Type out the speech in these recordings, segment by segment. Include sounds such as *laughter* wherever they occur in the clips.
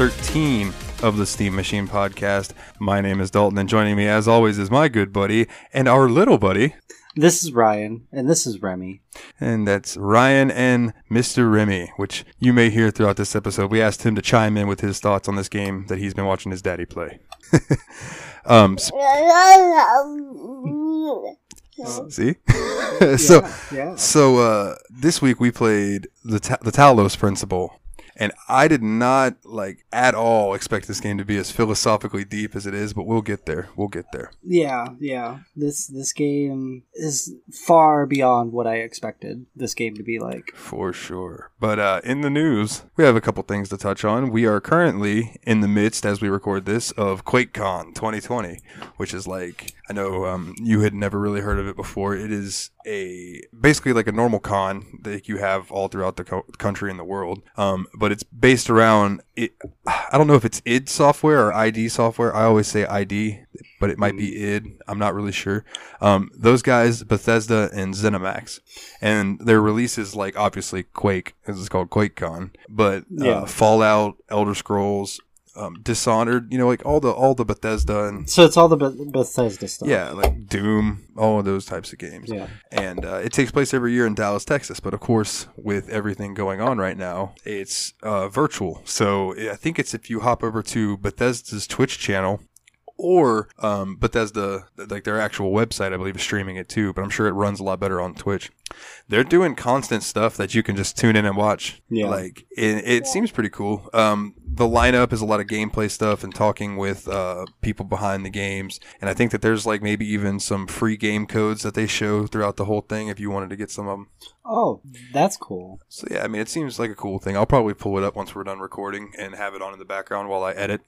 13 of the Steam Machine Podcast. My name is Dalton, and joining me, as always, is my good buddy and our little buddy. This is Ryan, and this is Remy. And that's Ryan and Mr. Remy, which you may hear throughout this episode. We asked him to chime in with his thoughts on this game that he's been watching his daddy play. *laughs* um, s- *laughs* see? *laughs* so, Yeah. So uh, this week we played the Ta- the Talos Principle, and I did not like at all expect this game to be as philosophically deep as it is, but we'll get there. We'll get there. Yeah, yeah. This this game is far beyond what I expected this game to be like. For sure. But uh, in the news, we have a couple things to touch on. We are currently in the midst, as we record this, of QuakeCon 2020, which is like, I know um, you had never really heard of it before. It is a basically like a normal con that you have all throughout the co- country and the world. Um, but it's based around, it, I don't know if it's id software or ID software. I always say ID, but it might be id. I'm not really sure. Um, those guys, Bethesda and ZeniMax, and their releases like obviously Quake, as it's called QuakeCon, but uh, Fallout, Elder Scrolls, um, Dishonored, you know, like all the all the Bethesda and So it's all the Beth- Bethesda stuff. yeah, like Doom, all of those types of games. Yeah. And uh, it takes place every year in Dallas, Texas. But of course, with everything going on right now, it's uh, virtual. So I think it's if you hop over to Bethesda's Twitch channel or um, Bethesda, like their actual website, I believe is streaming it too. But I'm sure it runs a lot better on Twitch. They're doing constant stuff that you can just tune in and watch. Yeah. Like it, it seems pretty cool. Um, the lineup is a lot of gameplay stuff and talking with uh, people behind the games. And I think that there's like maybe even some free game codes that they show throughout the whole thing if you wanted to get some of them. Oh, that's cool. So yeah, I mean, it seems like a cool thing. I'll probably pull it up once we're done recording and have it on in the background while I edit.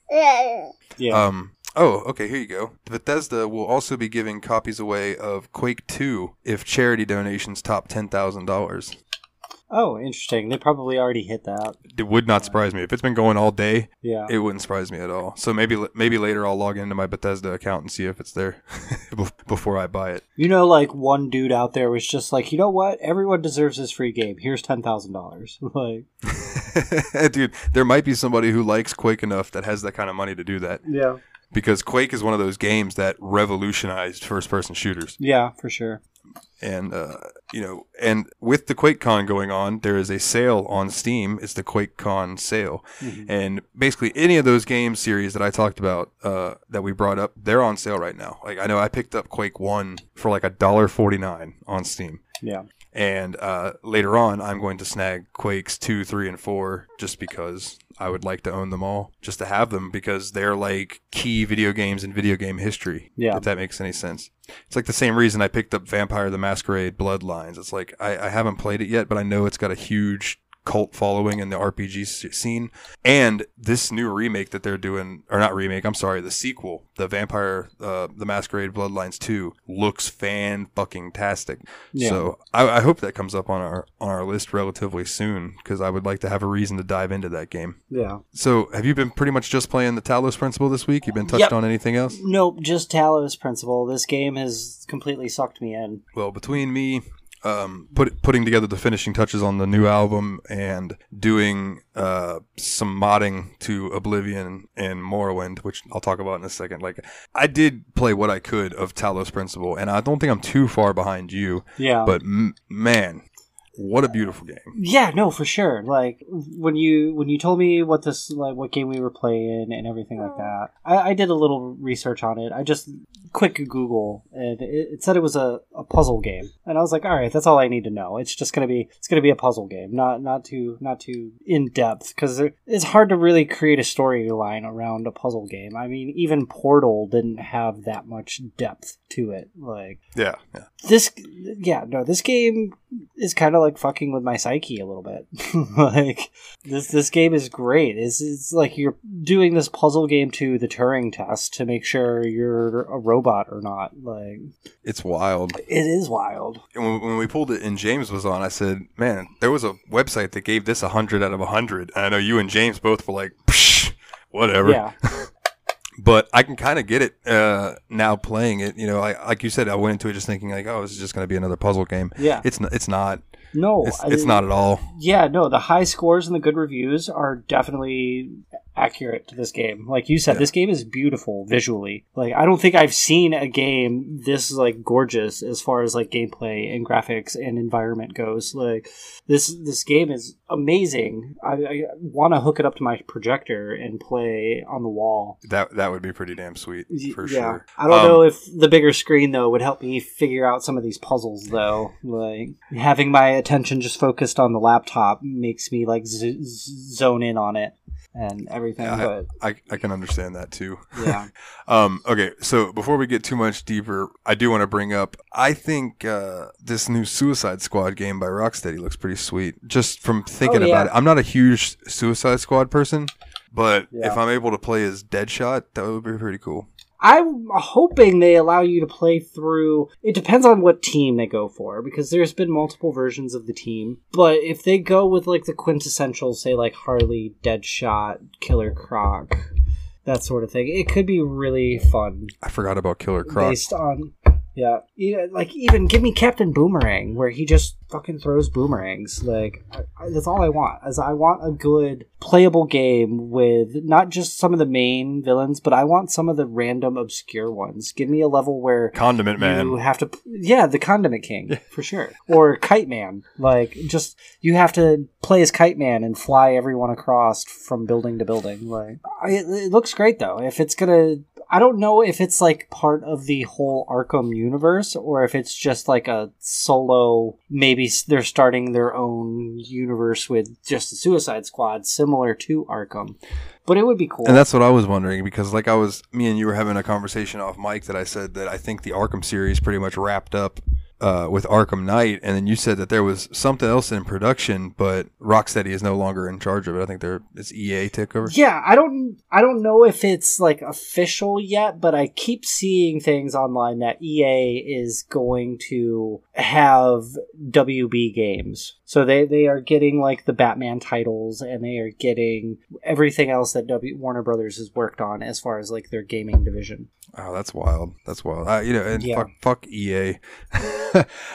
Yeah. Um. Oh, okay. Here you go. Bethesda will also be giving copies away of Quake 2 if charity donations top ten thousand dollars. oh, interesting. They probably already hit that. It would not surprise me if it's been going all day. Yeah. It wouldn't surprise me at all. So maybe maybe later I'll log into my Bethesda account and see if it's there *laughs* before I buy it. You know, like one dude out there was just like, you know what? Everyone deserves this free game. Here's ten thousand dollars. *laughs* Like, *laughs* Dude, there might be somebody who likes Quake enough that has that kind of money to do that yeah, because Quake is one of those games that revolutionized first-person shooters. yeah, for sure. and uh, you know, and with the QuakeCon going on, there is a sale on Steam. It's the QuakeCon sale, and basically any of those game series that I talked about uh, that we brought up, they're on sale right now. Like I know I picked up Quake One for like a dollar forty nine on Steam. Yeah. And uh, later on, I'm going to snag Quakes 2, 3, and 4 just because I would like to own them all, just to have them because they're like key video games in video game history. Yeah. If that makes any sense. It's like the same reason I picked up Vampire the Masquerade Bloodlines. It's like I, I haven't played it yet, but I know it's got a huge cult following in the RPG scene. And this new remake that they're doing, or not remake, I'm sorry, the sequel, the Vampire uh, the Masquerade Bloodlines 2, looks fan fucking tastic. Yeah. So I, I hope that comes up on our on our list relatively soon because I would like to have a reason to dive into that game. Yeah. So have you been pretty much just playing the Talos Principle this week? You've been touched Yep. on anything else? Nope, just Talos Principle. This game has completely sucked me in. Well, between me um, put, putting together the finishing touches on the new album and doing uh, some modding to Oblivion and Morrowind, which I'll talk about in a second. Like, I did play what I could of Talos Principle, and I don't think I'm too far behind you. Yeah. But m- man, what a beautiful game! Yeah, no, for sure. Like when you when you told me what this like what game we were playing and everything like that, I, I did a little research on it. I just quick Google and it, it said it was a, a puzzle game, and I was like, all right, that's all I need to know. It's just gonna be it's gonna be a puzzle game, not not too not too in depth because it's hard to really create a storyline around a puzzle game. I mean, even Portal didn't have that much depth to it. Like Yeah, yeah. this yeah no this game is kind of like fucking with my psyche a little bit *laughs* like this this game is great it's, it's like you're doing this puzzle game to the turing test to make sure you're a robot or not like It's wild. it is wild And when, when we pulled it and James was on, I said, "Man, there was a website that gave this a hundred out of a hundred. And I know you and James both were like, Psh, whatever." yeah *laughs* but I can kind of get it uh, now playing it. You know, I, like you said, I went into it just thinking like, oh, this is just going to be another puzzle game. Yeah. It's n- it's not. No, It's, I- it's not at all. Yeah, no, the high scores and the good reviews are definitely accurate to this game. Like you said, Yeah. this game is beautiful visually. Like I don't think I've seen a game this like gorgeous as far as like gameplay and graphics and environment goes. Like this this game is amazing. I, I want to hook it up to my projector and play on the wall. That that would be pretty damn sweet for yeah. sure. I don't Um, know if the bigger screen though would help me figure out some of these puzzles though. Like having my attention just focused on the laptop makes me like z- z- zone in on it and everything. Yeah, but I, I can understand that too. yeah, *laughs* Um, okay, so before we get too much deeper, I do want to bring up. I think uh, this new Suicide Squad game by Rocksteady looks pretty sweet. Just from thinking Oh, yeah. about it, I'm not a huge Suicide Squad person, but Yeah. if I'm able to play as Deadshot, that would be pretty cool. I'm hoping they allow you to play through. It depends on what team they go for because there's been multiple versions of the team. But if they go with like the quintessential, say like Harley, Deadshot, Killer Croc, that sort of thing, it could be really fun. I forgot about Killer Croc. based on yeah, yeah like even give me captain boomerang where he just fucking throws boomerangs. Like I, I, that's all i want as i want a good playable game with not just some of the main villains but i want some of the random obscure ones. Give me a level where Condiment Man. you have to yeah the condiment king for sure. Or kite man. Like just you have to play as kite man and fly everyone across from building to building. Like I, it looks great though. If it's gonna i don't know if it's like part of the whole arkham universe or if it's just like a solo maybe they're starting their own universe with just the suicide squad similar to arkham. But it would be cool. And that's what I was wondering because, like, I was, me and you were having a conversation off mic that I said that I think the Arkham series pretty much wrapped up uh, with Arkham Knight, and then you said that there was something else in production, but Rocksteady is no longer in charge of it. I think they're it's EA takeover. Yeah, I don't I don't know if it's like official yet, but I keep seeing things online that EA is going to have WB games. So they they are getting like the Batman titles and they are getting everything else that W Warner Brothers has worked on as far as like their gaming division. Oh, that's wild. That's wild. Uh, you know, and Yeah. fuck, fuck EA. *laughs*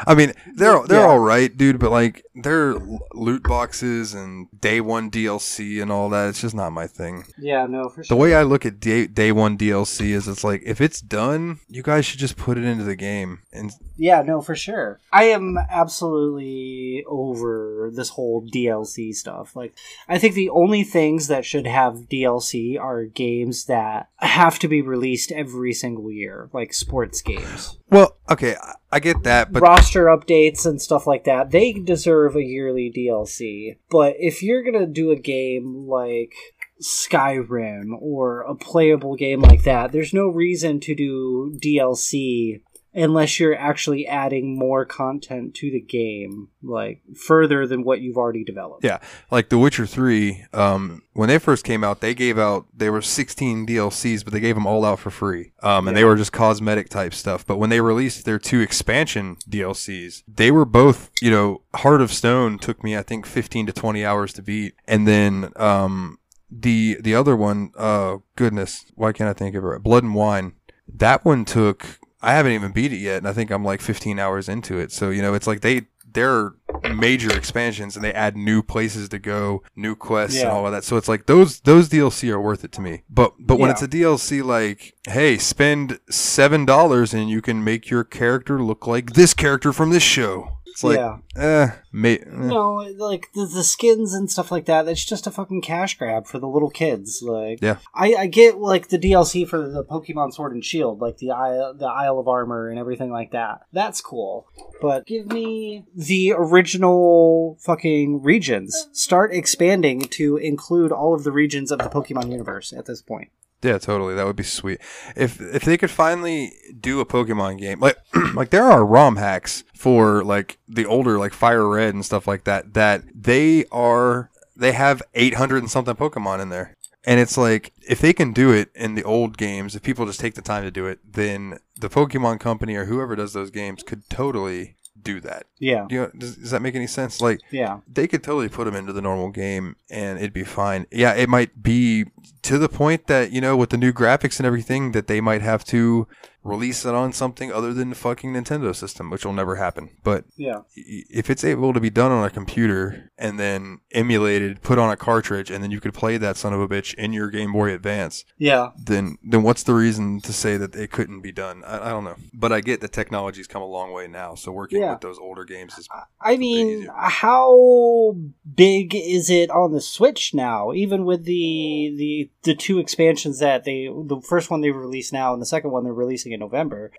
I mean, they're they're Yeah. all right, dude, but like their loot boxes and day one DLC and all that, it's just not my thing. Yeah, no, for The way I look at day, day one DLC is it's like if it's done, you guys should just put it into the game. And Yeah, no, for sure. I am absolutely over this whole DLC stuff. Like, I think the only things that should have DLC are games that have to be released every single year, like sports games. well, okay, I, get that, but Roster updates and stuff like that, they deserve a yearly DLC. But if you're gonna do a game like Skyrim or a playable game like that, there's no reason to do DLC unless you're actually adding more content to the game, like further than what you've already developed. yeah, like The Witcher Three, um, when they first came out, they gave out they were 16 DLCs, but they gave them all out for free, um, and they were just cosmetic type stuff. But when they released their two expansion DLCs, they were both, you know, Heart of Stone took me I think 15 to 20 hours to beat, and then um, the the other one, uh, goodness, why can't I think of it? Blood and Wine. That one took. I haven't even beat it yet, and I think I'm like 15 hours into it. So you know, it's like they they're major expansions, and they add new places to go, new quests, and all of that. So it's like those those DLC are worth it to me. But but when Yeah. it's a DLC like, hey, spend seven dollars and you can make your character look like this character from this show. It's like, Yeah. eh, eh. No, like the, the skins and stuff like that. It's just a fucking cash grab for the little kids. Like, Yeah. I, I get like the DLC for the Pokemon Sword and Shield, like the Isle, the Isle of Armor and everything like that. That's cool. But give me the original fucking regions. Start expanding to include all of the regions of the Pokemon universe at this point. Yeah, totally. That would be sweet. If if they could finally do a Pokemon game, like *clears throat* like there are ROM hacks for like the older like Fire Red and stuff like that that they are they have 800 and something Pokemon in there. And it's like if they can do it in the old games, if people just take the time to do it, then the Pokemon company or whoever does those games could totally do that. Yeah. Do you know, does, does that make any sense? Like Yeah. they could totally put them into the normal game and it'd be fine. Yeah, it might be to the point that you know with the new graphics and everything that they might have to release it on something other than the fucking Nintendo system, which will never happen. But Yeah. if it's able to be done on a computer and then emulated, put on a cartridge, and then you could play that son of a bitch in your Game Boy Advance, Yeah. then then what's the reason to say that it couldn't be done? I, I don't know. But I get the technology's come a long way now, so working Yeah. with those older games is I mean, how big is it on the Switch now? Even with the the the two expansions that they the first one they released now and the second one they're releasing in November,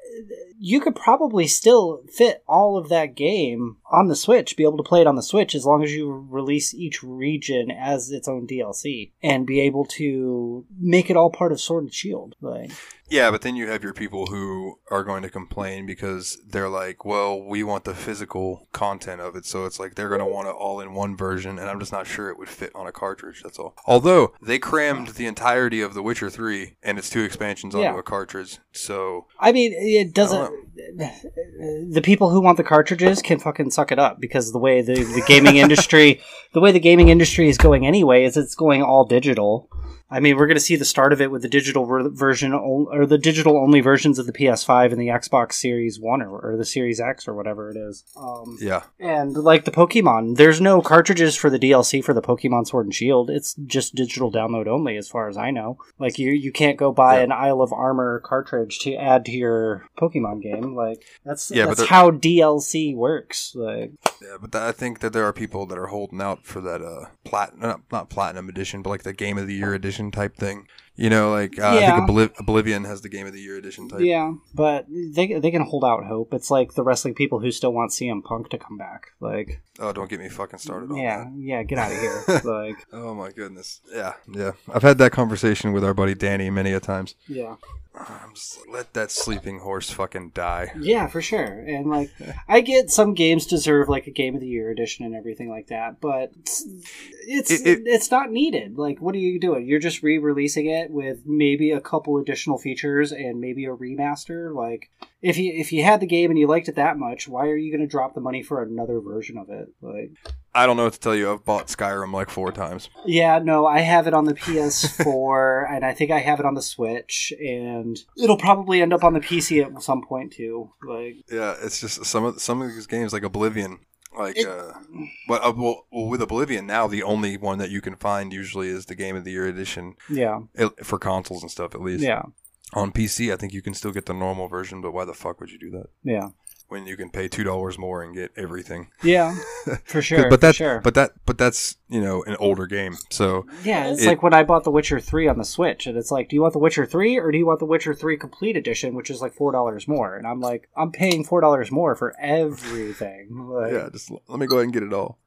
you could probably still fit all of that game on the Switch, be able to play it on the Switch as long as you release each region as its own DLC and be able to make it all part of Sword and Shield. Like, Yeah, but then you have your people who are going to complain because they're like, well, we want the physical content of it. So it's like they're going to want it all in one version. And I'm just not sure it would fit on a cartridge. That's all. Although they crammed the entirety of The Witcher 3 and its two expansions onto Yeah. a cartridge. So I mean, it doesn't. The people who want the cartridges can fucking suck it up because the way the, the gaming *laughs* industry, the way the gaming industry is going anyway, is it's going all digital. I mean, we're going to see the start of it with the digital ver- version or the digital only versions of the PS5 and the Xbox Series One or, or the Series X or whatever it is. Um, yeah. and like the Pokemon, there's no cartridges for the DLC for the Pokemon Sword and Shield. It's just digital download only, as far as I know. Like you, you can't go buy Yeah. an Isle of Armor cartridge to add to your Pokemon game. Like that's Yeah, that's how DLC works. Like Yeah, but th- I think that there are people that are holding out for that uh plat not, not platinum edition, but like the game of the year edition type thing. You know, like uh, I think Obliv- Oblivion has the game of the year edition type. yeah, but they they can hold out hope. It's like the wrestling people who still want CM Punk to come back. Like Oh, don't get me fucking started on yeah, that. yeah, get out of here. *laughs* like Oh my goodness. Yeah, yeah. I've had that conversation with our buddy Danny many a times. yeah. Just let that sleeping horse fucking die. Yeah, for sure. And like, I get some games deserve like a Game of the Year edition and everything like that, but it's it's, It- it- it's not needed. Like, what are you doing? You're just re-releasing it with maybe a couple additional features and maybe a remaster. Like, if you if you had the game and you liked it that much, why are you going to drop the money for another version of it? Like, I don't know what to tell you. I've bought Skyrim like four times. yeah, no, I have it on the PS4, *laughs* and I think I have it on the Switch, and it'll probably end up on the PC at some point too. Like, Yeah, it's just some of some of these games like Oblivion. Like, It- uh, but uh, well, well, with Oblivion now, the only one that you can find usually is the Game of the Year edition yeah, for consoles and stuff. At least, yeah. On PC, I think you can still get the normal version, but why the fuck would you do that Yeah. When you can pay two dollars more and get everything? Yeah. *laughs* For sure. but for that's sure. but that but that's you know an older game. So yeah, it's it- like when I bought The Witcher 3 on the Switch, and it's like, do you want The Witcher 3 or do you want The Witcher 3 Complete Edition, which is like $4 more? And I'm like, I'm paying $4 more for everything. *laughs* Like, yeah, just let me go ahead and get it all.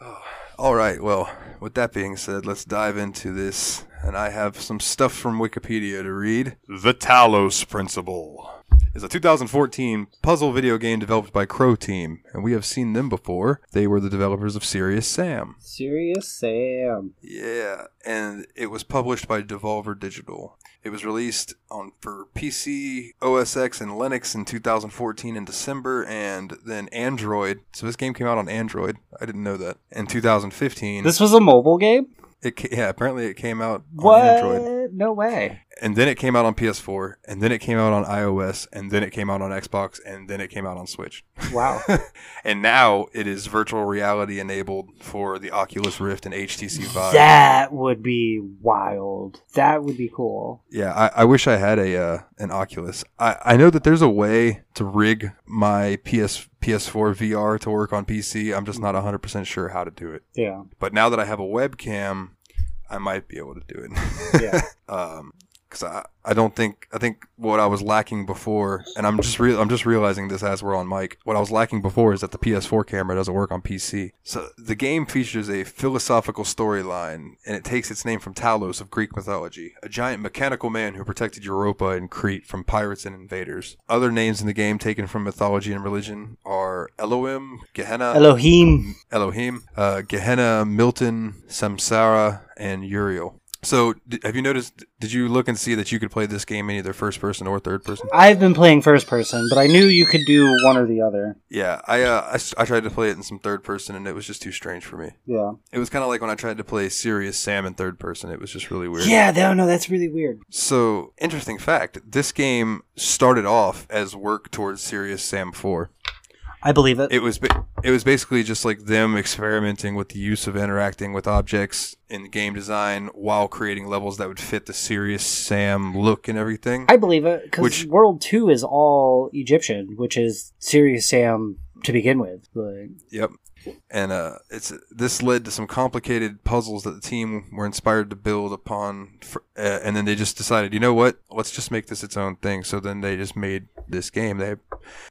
Oh, *sighs* all right. Well, with that being said, let's dive into this. And I have some stuff from Wikipedia to read. The Talos Principle is a 2014 puzzle video game developed by Croteam, and we have seen them before. They were the developers of Serious Sam. Serious Sam. Yeah, and it was published by Devolver Digital. It was released on for PC, OS X, and Linux in 2014 in December, and then Android. So this game came out on Android. I didn't know that. In 2015, This was a mobile game? It ca- yeah apparently it came out on What? Android, No way. and then it came out on PS4, and then it came out on iOS, and then it came out on Xbox, and then it came out on Switch. Wow. *laughs* and now it is virtual reality enabled for the Oculus Rift and HTC Vive. that would be wild. That would be cool. Yeah, I, I wish I had a uh, an Oculus. I, I know that there's a way to rig my PS PS4 VR to work on PC. I'm just not 100% sure how to do it. Yeah. But now that I have a webcam, I might be able to do it. Yeah. *laughs* um cuz I I don't think I think what I was lacking before and I'm just real I'm just realizing this as we're on mic. What I was lacking before is that the PS4 camera doesn't work on PC. So the game features a philosophical storyline and it takes its name from Talos of Greek mythology, a giant mechanical man who protected Europa and Crete from pirates and invaders. Other names in the game taken from mythology and religion are Elohim, Gehenna, Elohim. Elohim, uh, Gehenna, Milton, Samsara, and Uriel. So, have you noticed? Did you look and see that you could play this game in either first person or third person? I've been playing first person, but I knew you could do one or the other. Yeah, I, uh, I, I tried to play it in some third person, and it was just too strange for me. Yeah. It was kind of like when I tried to play Serious Sam in third person. It was just really weird. Yeah, no, no, that's really weird. So, interesting fact: this game started off as work towards Serious Sam Four. I believe it. It was ba- it was basically just like them experimenting with the use of interacting with objects in game design while creating levels that would fit the Serious Sam look and everything. I believe it because World Two is all Egyptian, which is Serious Sam to begin with. Like, Yep. And uh, it's this led to some complicated puzzles that the team were inspired to build upon, for, uh, and then they just decided, you know what? Let's just make this its own thing. So then they just made this game. They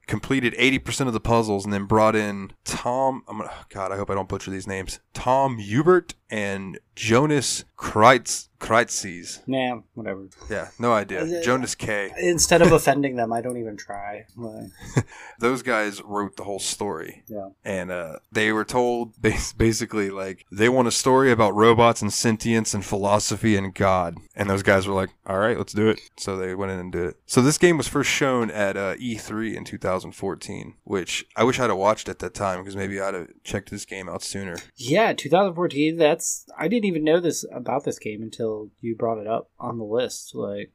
completed eighty percent of the puzzles, and then brought in Tom. I'm gonna, God, I hope I don't butcher these names. Tom Hubert and Jonas Kreitz Kreitzes. nah, whatever. Yeah, no idea. Jonas K. Instead of offending them, I don't even try. *laughs* Those guys wrote the whole story. yeah. And uh, they were told *laughs* basically, like, they want a story about robots and sentience and philosophy and God. And those guys were like, all right, let's do it. So they went in and did it. So this game was first shown at uh, E3 in 2014, which I wish I'd have watched at that time because maybe I'd have checked this game out sooner. Yeah, 2014. That's I didn't even know this about this game until you brought it up on the list. Like,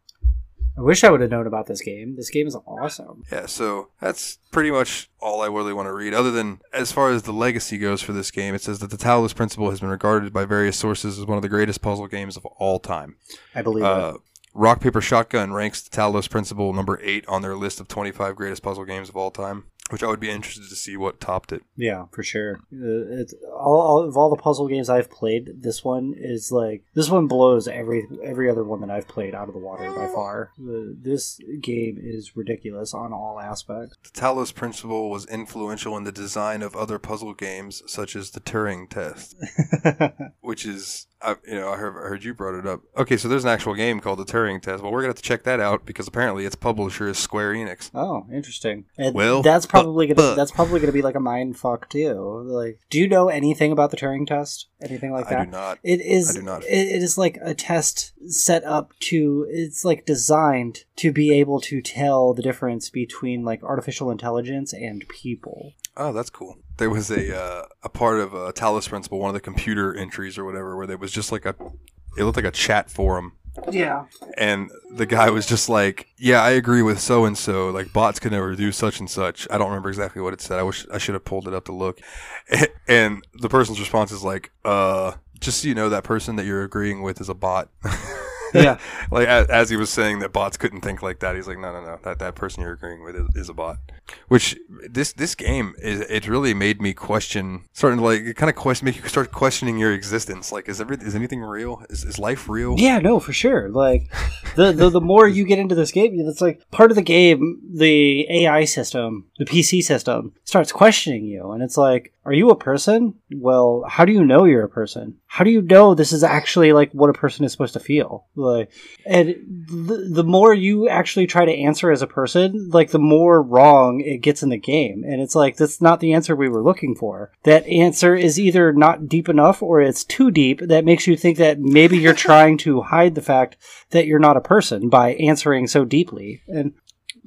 I wish I would have known about this game. This game is awesome. Yeah, so that's pretty much all I really want to read. Other than as far as the legacy goes for this game, it says that the Talos Principle has been regarded by various sources as one of the greatest puzzle games of all time. I believe Uh, it. Rock Paper Shotgun ranks the Talos Principle number eight on their list of 25 greatest puzzle games of all time, which I would be interested to see what topped it. Yeah, for sure. Uh, it's all, all of all the puzzle games I've played. This one is like this one blows every every other one that I've played out of the water by far. Uh, this game is ridiculous on all aspects. The Talos Principle was influential in the design of other puzzle games, such as the Turing Test, *laughs* which is, I, you know, I heard, I heard you brought it up. Okay, so there's an actual game called the Turing Test. Well, we're gonna have to check that out because apparently its publisher is Square Enix. Oh, interesting. And Well, that's probably but- gonna but- that's probably gonna be like a mind fuck too. Like, do you know anything about the Turing test? Anything like that? I do not. It is. I do not. It, it is like a test set up to. It's like designed to be able to tell the difference between like artificial intelligence and people. Oh, that's cool. There was a uh, a part of uh, Talos Principle, one of the computer entries or whatever, where there was just like a, it looked like a chat forum Yeah. and the guy was just like, "Yeah, I agree with so and so. Like bots can never do such and such." I don't remember exactly what it said. I wish I should have pulled it up to look. *laughs* And the person's response is like, "Uh, just so you know, that person that you're agreeing with is a bot." *laughs* Yeah. *laughs* like as, as he was saying that bots couldn't think like that, he's like, "No, no, no. That that person you're agreeing with is, is a bot." Which this this game is it really made me question, starting to like it kind of question, make you start questioning your existence. Like, is every is anything real? Is is life real? Yeah, no, for sure. Like the, the the more you get into this game, it's like part of the game, the AI system, the PC system starts questioning you, and it's like, are you a person? Well, how do you know you're a person? How do you know this is actually like what a person is supposed to feel? Like, and the, the more you actually try to answer as a person, like the more wrong it gets in the game, and it's like that's not the answer we were looking for. That answer is either not deep enough or it's too deep. That makes you think that maybe you're *laughs* trying to hide the fact that you're not a person by answering so deeply. And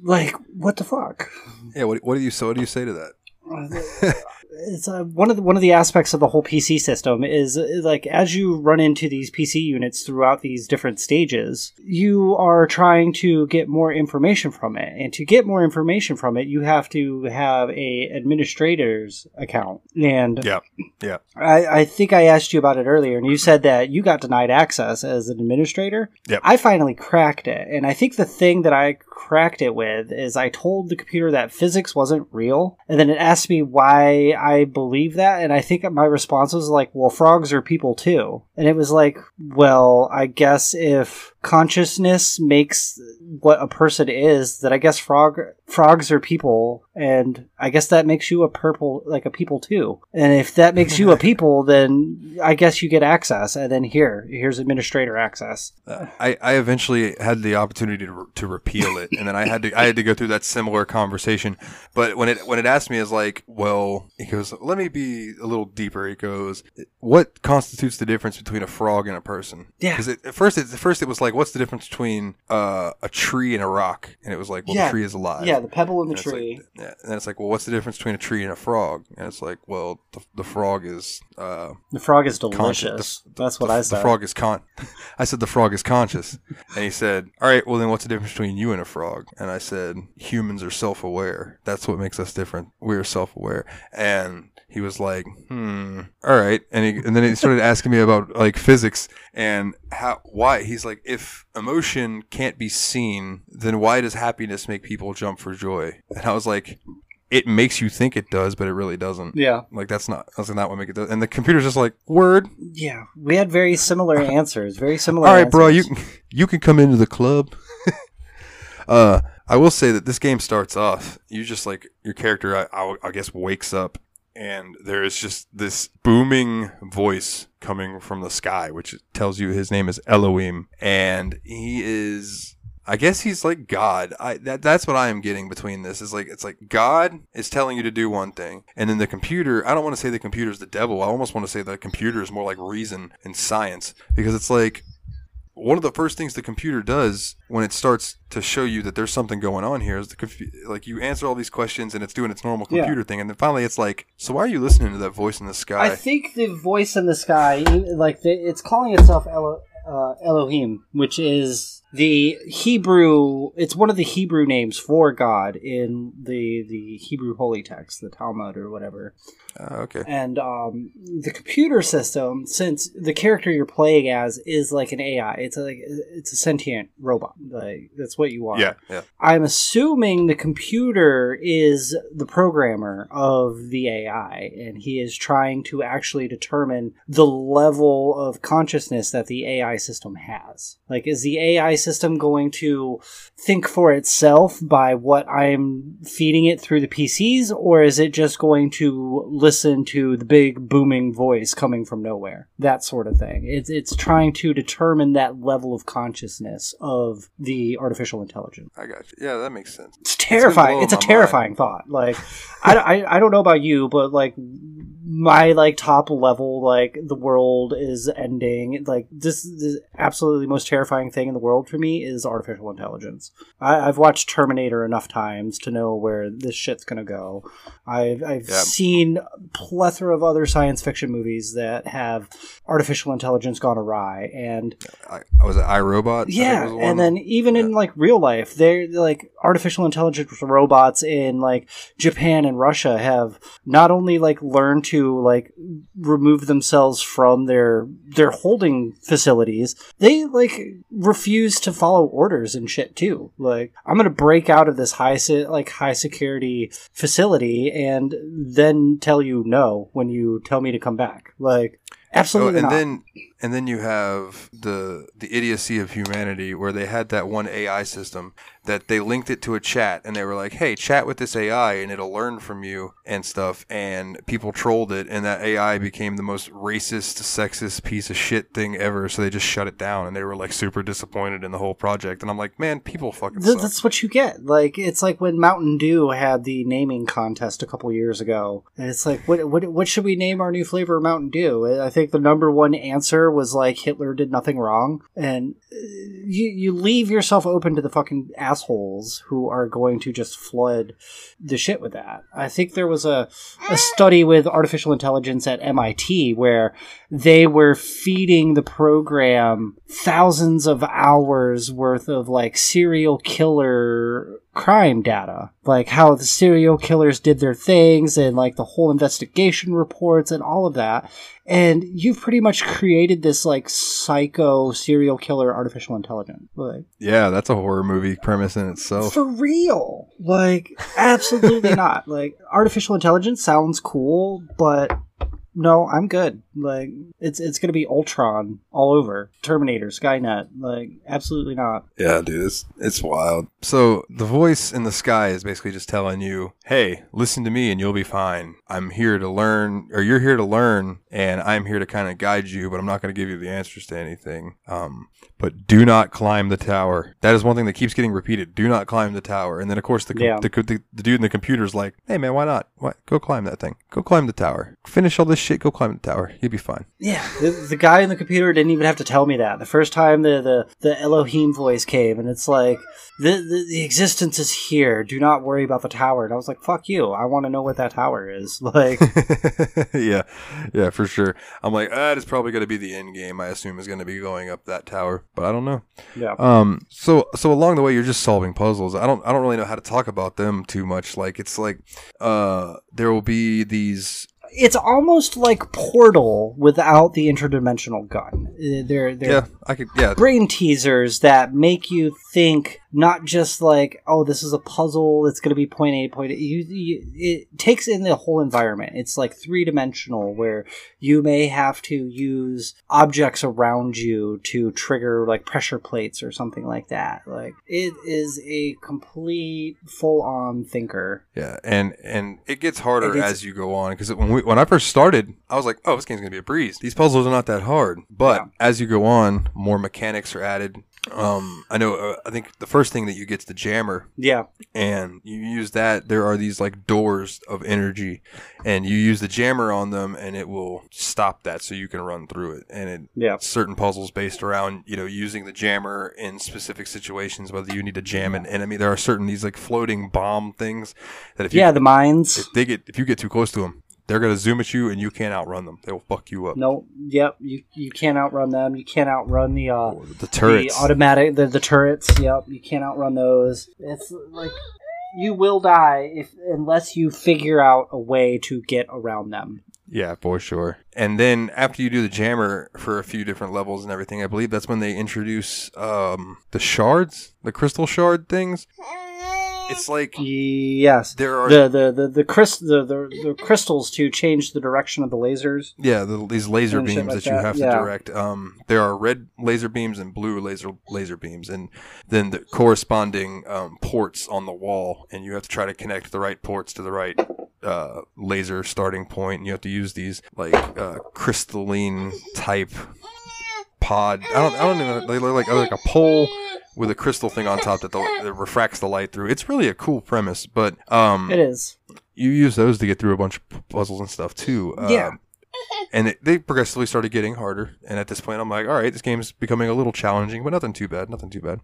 like, what the fuck? Yeah. What, what do you so what do you say to that? Uh, *laughs* it's uh, one of the, one of the aspects of the whole PC system is like as you run into these PC units throughout these different stages, you are trying to get more information from it, and to get more information from it, you have to have a administrator's account. And Yeah. Yeah. I, I think I asked you about it earlier, and you said that you got denied access as an administrator. Yep. I finally cracked it, and I think the thing that I cracked it with is I told the computer that physics wasn't real, and then it asked me why I believe that, and I think my response was like, "Well, frogs are people too," and it was like, "Well, I guess if." Consciousness makes what a person is, that I guess frog frogs are people, and I guess that makes you a purple like a people too. And if that makes you a *laughs* people, then I guess you get access. And then here, here's administrator access. Uh, I, I eventually had the opportunity to, to repeal it, and then I had to I had to go through that similar conversation. But when it when it asked me, is like, well, it goes, let me be a little deeper. It goes, what constitutes the difference between a frog and a person? Yeah. Because at first, it, at first it was like, what's the difference between uh, a tree and a rock? And it was like, well, Yeah. the tree is alive. Yeah, the pebble in the And it's like- tree. yeah, and it's like, well, what's the difference between a tree and a frog? And it's like, well, the, the frog is uh, the frog is delicious. The- That's what the, I The frog is con. *laughs* I said the frog is conscious, and he said, "All right, well then, what's the difference between you and a frog?" And I said, "Humans are self-aware. That's what makes us different. We're self-aware." And he was like, "Hmm, all right." And he, and then he started asking me about like physics and how why. He's like, "If emotion can't be seen, then why does happiness make people jump for joy?" And I was like. It makes you think it does, but it really doesn't. yeah, Like that's not that's not what make it does. And the computer's just like word. yeah. We had very similar *laughs* answers. Very similar. All right, bro, you can you can come into the club. *laughs* uh, I will say that this game starts off. You just like your character. I, I, I guess wakes up, and there is just this booming voice coming from the sky, which tells you his name is Elohim, and he is. I guess he's like God. I that that's what I am getting between this is like it's like God is telling you to do one thing, and then the computer. I don't want to say the computer is the devil. I almost want to say the computer is more like reason and science because it's like one of the first things the computer does when it starts to show you that there's something going on here is the confu- like you answer all these questions and it's doing its normal Yeah. computer thing, and then finally it's like, so why are you listening to that voice in the sky? I think the voice in the sky, like the, it's calling itself Elo, uh, Elohim, which is the Hebrew. It's one of the Hebrew names for God in the the Hebrew holy text, the Talmud or whatever. Uh, okay, And um, the computer system, since the character you're playing as is like an AI, it's a, like it's a sentient robot. Like that's what you are. yeah, yeah, I'm assuming the computer is the programmer of the AI, and he is trying to actually determine the level of consciousness that the AI system has. Like, is the AI system going to think for itself by what I'm feeding it through the PCs, or is it just going to listen to the big booming voice coming from nowhere? That sort of thing. It's, it's trying to determine that level of consciousness of the artificial intelligence I got you. Yeah, that makes sense. it's terrifying. blow It's a my mind. terrifying thought. Like, I, I, I don't know about you, but like my like top level, like the world is ending. Like this, the absolutely the most terrifying thing in the world for me is artificial intelligence. I, I've watched Terminator enough times to know where this shit's gonna go. I've I've Yeah. seen a plethora of other science fiction movies that have artificial intelligence gone awry, and I, Oh, I was at iRobot. Yeah, and then even in like real life, they're like artificial intelligence robots in like Japan and Russia have not only like learned to like remove themselves from their their holding facilities, they like refuse to follow orders and shit too. Like I'm gonna break out of this high se- like high security facility and then tell you no when you tell me to come back. Like Oh, absolutely and not. then and then you have the the idiocy of humanity where they had that one AI system that they linked it to a chat and they were like, "Hey, chat with this AI and it'll learn from you and stuff." And people trolled it and that AI became the most racist, sexist piece of shit thing ever, so they just shut it down and they were like super disappointed in the whole project. And I'm like, "Man, people fucking Th- suck." that's what you get. Like it's like when Mountain Dew had the naming contest a couple years ago, and it's like, what what what should we name our new flavor of Mountain Dew? I think the number one answer was like Hitler did nothing wrong, and uh, you you leave yourself open to the fucking assholes who are going to just flood the shit with that. I think there was a a study with artificial intelligence at MIT where they were feeding the program thousands of hours worth of like serial killer crime data like how the serial killers did their things and like the whole investigation reports and all of that. And you've pretty much created this like psycho serial killer artificial intelligence. Like yeah, that's a horror movie premise in itself. for real. Like absolutely *laughs* not. Like artificial intelligence sounds cool but no, I'm good. Like it's it's gonna be Ultron all over Terminator, Skynet. Like absolutely not. Yeah, dude, it's it's wild. So the voice in the sky is basically just telling you, "Hey, listen to me, and you'll be fine. I'm here to learn, or you're here to learn, and I'm here to kind of guide you, but I'm not going to give you the answers to anything. Um, but do not climb the tower. That is one thing that keeps getting repeated. Do not climb the tower. And then of course the Yeah. the, the, the dude in the computer's like, "Hey man, why not? Why go climb that thing? Go climb the tower. Finish all this shit. Go climb the tower. You'll be fine." Yeah, the, the guy in the computer didn't even have to tell me that. The first time the the, the Elohim voice came, and it's like the, the the existence is here. Do not worry about the tower. And I was like, "Fuck you! I want to know what that tower is." *laughs* Like, *laughs* yeah, yeah, for sure. I'm like, ah, it's probably going to be the end game. I assume is going to be going up that tower, but I don't know. yeah, Um, so so along the way, you're just solving puzzles. I don't I don't really know how to talk about them too much. Like it's like, uh, there will be these. It's almost like Portal without the interdimensional gun. Uh, They're they're Yeah, I could. Yeah, brain teasers that make you think not just like oh this is a puzzle it's going to be point a point A. You, you it takes in the whole environment it's like three dimensional where you may have to use objects around you to trigger like pressure plates or something like that like it is a complete full on thinker yeah, and and it gets harder it's- as you go on because when we, when I first started, I was like, oh, this game's gonna be a breeze. These puzzles are not that hard. But Yeah. as you go on, more mechanics are added. Um, I know. Uh, I think the first thing that you get's the jammer, yeah and you use that there are these like doors of energy and you use the jammer on them and it will stop that so you can run through it and it yeah certain puzzles based around you know using the jammer in specific situations whether you need to jam an enemy there are certain these like floating bomb things that if you yeah the mines if they get if you get too close to them they're gonna zoom at you and you can't outrun them they will fuck you up no yep you you can't outrun them you can't outrun the uh Or the turrets The automatic, the, the turrets. Yep, you can't outrun those. It's like you will die if unless you figure out a way to get around them. Yeah, for sure. And then after you do the jammer for a few different levels and everything, I believe that's when they introduce um, the shards, the crystal shard things. It's like Yes, there are the the the the, crys- the, the the crystals to change the direction of the lasers. yeah the, these laser and beams like that you have yeah. to direct. Um, there are red laser beams and blue laser laser beams, and then the corresponding um, ports on the wall, and you have to try to connect the right ports to the right uh, laser starting point. And you have to use these like uh, crystalline type pod. I don't. I don't know. They look like like a pole with a crystal thing on top that, the, *laughs* that refracts the light through. It's really a cool premise, but um, It is. you use those to get through a bunch of puzzles and stuff too. Uh, Yeah. And it, they progressively started getting harder. And at this point, I'm like, all right, this game's becoming a little challenging, but nothing too bad. Nothing too bad.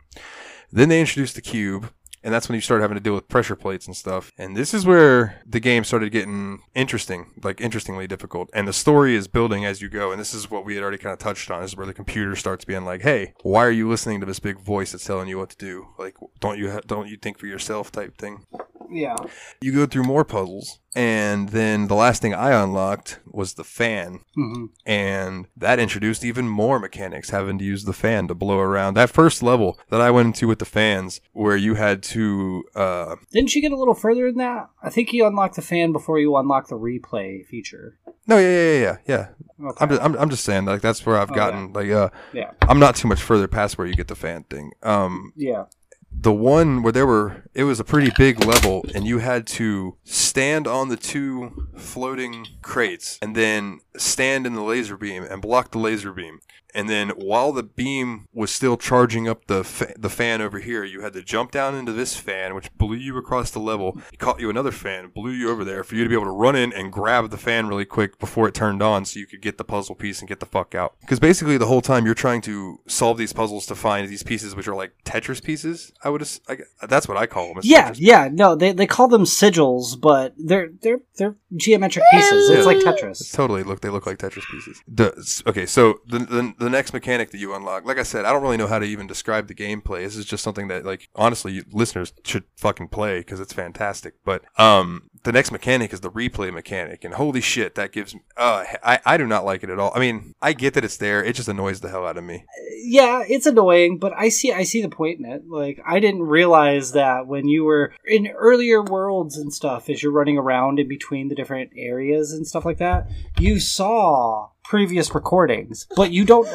Then they introduced the cube. And that's when you start having to deal with pressure plates and stuff. And this is where the game started getting interesting, like interestingly difficult. And the story is building as you go. And this is what we had already kind of touched on. This is where the computer starts being like, "Hey, why are you listening to this big voice that's telling you what to do? Like, don't you ha- don't you think for yourself?" Type thing Yeah. you go through more puzzles and then the last thing i unlocked was the fan hmm and that introduced even more mechanics having to use the fan to blow around that first level that i went into with the fans where you had to uh Didn't you get a little further than that? I think you unlocked the fan before you unlock the replay feature. no yeah yeah yeah yeah yeah Okay. I'm just, I'm, I'm just saying like that's where i've Oh, gotten like uh yeah. i'm not too much further past where you get the fan thing um Yeah. The one where there were it was a pretty big level and you had to stand on the two floating crates and then stand in the laser beam and block the laser beam and then while the beam was still charging up the fa- the fan over here you had to jump down into this fan which blew you across the level. It caught you another fan blew you over there for you to be able to run in and grab the fan really quick before it turned on so you could get the puzzle piece and get the fuck out. Because basically the whole time you're trying to solve these puzzles to find these pieces which are like tetris pieces i would I, that's what i call them Yeah, yeah, no, they, they call them sigils, but they're they're they're geometric pieces. It's Yeah. like It's Tetris. totally look. They look like Tetris pieces. The, okay, so the, the the next mechanic that you unlock, like I said, I don't really know how to even describe the gameplay. This is just something that, like, honestly, you, listeners should fucking play because it's fantastic. But um, the next mechanic is the replay mechanic, and holy shit, that gives. Uh, I I do not like it at all. I mean, I get that it's there. It just annoys the hell out of me. yeah, it's annoying, but I see I see the point in it. Like I didn't realize that when you were in earlier worlds and stuff, as you're running around in between the different areas and stuff like that, you saw previous recordings, but you don't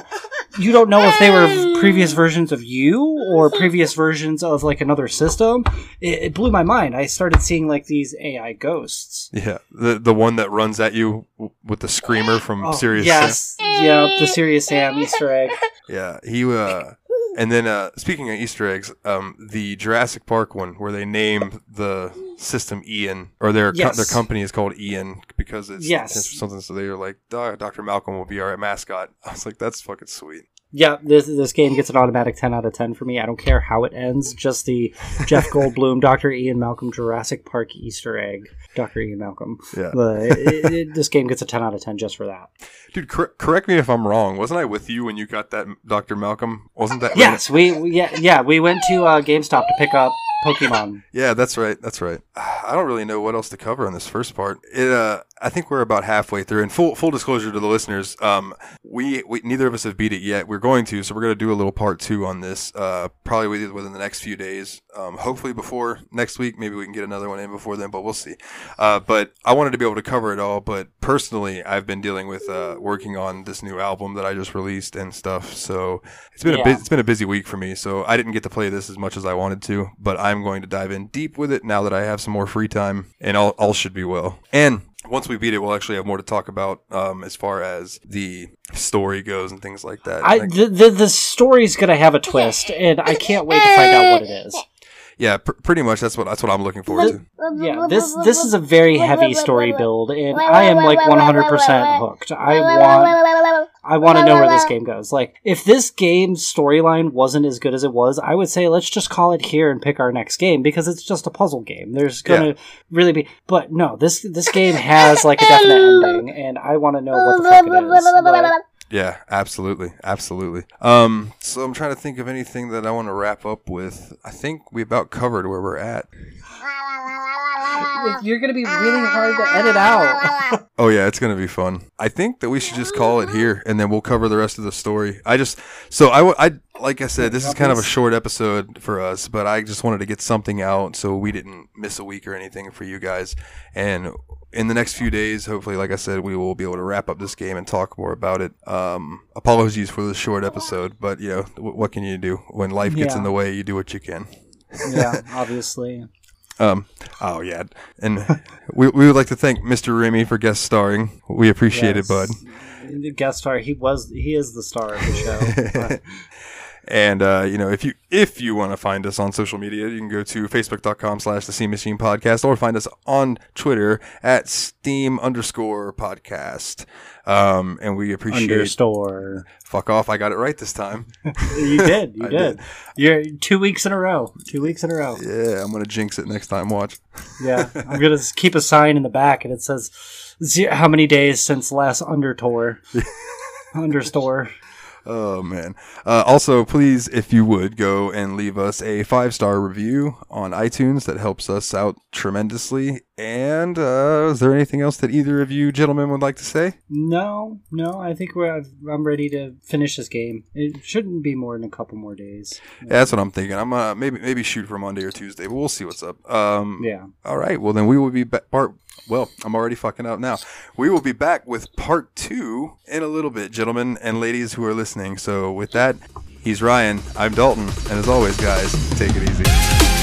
you don't know if they were *laughs* previous versions of you or previous *laughs* versions of like another system. It, it blew my mind. I started seeing like these AI ghosts. Yeah, the the one that runs at you with the screamer from Oh, Serious. yes, yeah, the Serious Sam Easter egg. Yeah, he uh and then uh speaking of Easter eggs, um the Jurassic Park one where they name the system Ian or their co- their company is called Ian because it's, Yes. it's something so they're like Dr. Malcolm will be our mascot. *laughs* I was like that's fucking sweet. Yeah, this this game gets an automatic ten out of ten for me. I don't care how it ends. Just the Jeff *laughs* Goldblum, Doctor Ian Malcolm, Jurassic Park Easter egg, Doctor Ian Malcolm. Yeah. But it, it, this game gets a ten out of ten just for that. Dude, cor- correct me if I'm wrong. Wasn't I with you when you got that Dr. Malcolm? Wasn't that Yes, we, we yeah yeah we went to uh, GameStop to pick up Pokemon. *laughs* Yeah, that's right. That's right. *sighs* I don't really know what else to cover on this first part. It, uh, I think we're about halfway through. And full full disclosure to the listeners, um, we, we neither of us have beat it yet. We're going to, so we're going to do a little part two on this. Uh, probably within the next few days. Um, hopefully before next week. Maybe we can get another one in before then, but we'll see. Uh, but I wanted to be able to cover it all. But personally, I've been dealing with uh, working on this new album that I just released and stuff. So it's been a Yeah. bit it's been a busy week for me, so I didn't get to play this as much as I wanted to, but I'm going to dive in deep with it now that I have some more free time, and all, all should be well. And once we beat it, we'll actually have more to talk about um, as far as the story goes and things like that. I the, the the story's gonna have a twist, and I can't wait to find out what it is. yeah, pr- pretty much that's what that's what I'm looking forward to. Yeah, this this is a very heavy story build, and I am like 100% hooked. I want I want to know where this game goes. Like, if this game's storyline wasn't as good as it was, I would say let's just call it here and pick our next game because it's just a puzzle game. There's gonna really be, but no, this this game *laughs* has like a definite ending, and I want to know what the fuck it is. But- Yeah, absolutely, absolutely. Um, so I'm trying to think of anything that I want to wrap up with. I think we about covered where we're at. You're gonna be really hard to edit out. *laughs* Oh yeah, it's gonna be fun. I think that we should just call it here, and then we'll cover the rest of the story. I just, so I, I like I said, this is kind of a short episode for us, but I just wanted to get something out so we didn't miss a week or anything for you guys. And in the next few days, hopefully, like I said, we will be able to wrap up this game and talk more about it. Um, apologies for the short episode, but you know, what can you do when life gets in the way? You do what you can. yeah, *laughs* obviously. Um, oh yeah, and we, we would like to thank Mr. Remy for guest starring. We appreciate it, bud. The guest star, he was, he is the star of the show. *laughs* And uh, you know, if you if you want to find us on social media, you can go to facebook.com slash the Steam Machine Podcast or find us on Twitter at Steam underscore podcast. Um, and we appreciate Understore. fuck off, I got it right this time. *laughs* You did. You *laughs* did. did. You're two weeks in a row. Two weeks in a row. Yeah, I'm gonna jinx it next time. Watch. Yeah. I'm *laughs* gonna keep a sign in the back, and it says how many days since last undertour. Understore. Oh man. Uh, also, please, if you would go and leave us a five star review on iTunes, that helps us out tremendously. And uh, is there anything else that either of you gentlemen would like to say? No, no. I think we're. I'm ready to finish this game. It shouldn't be more than a couple more days. Yeah, that's what I'm thinking. I'm uh, maybe maybe shoot for Monday or Tuesday, but we'll see what's up. Um, Yeah. All right. Well, then we will be back. Part. Well, I'm already fucking up now. We will be back with part two in a little bit, gentlemen and ladies who are listening. So with that, he's Ryan. I'm Dalton, and as always, guys, take it easy.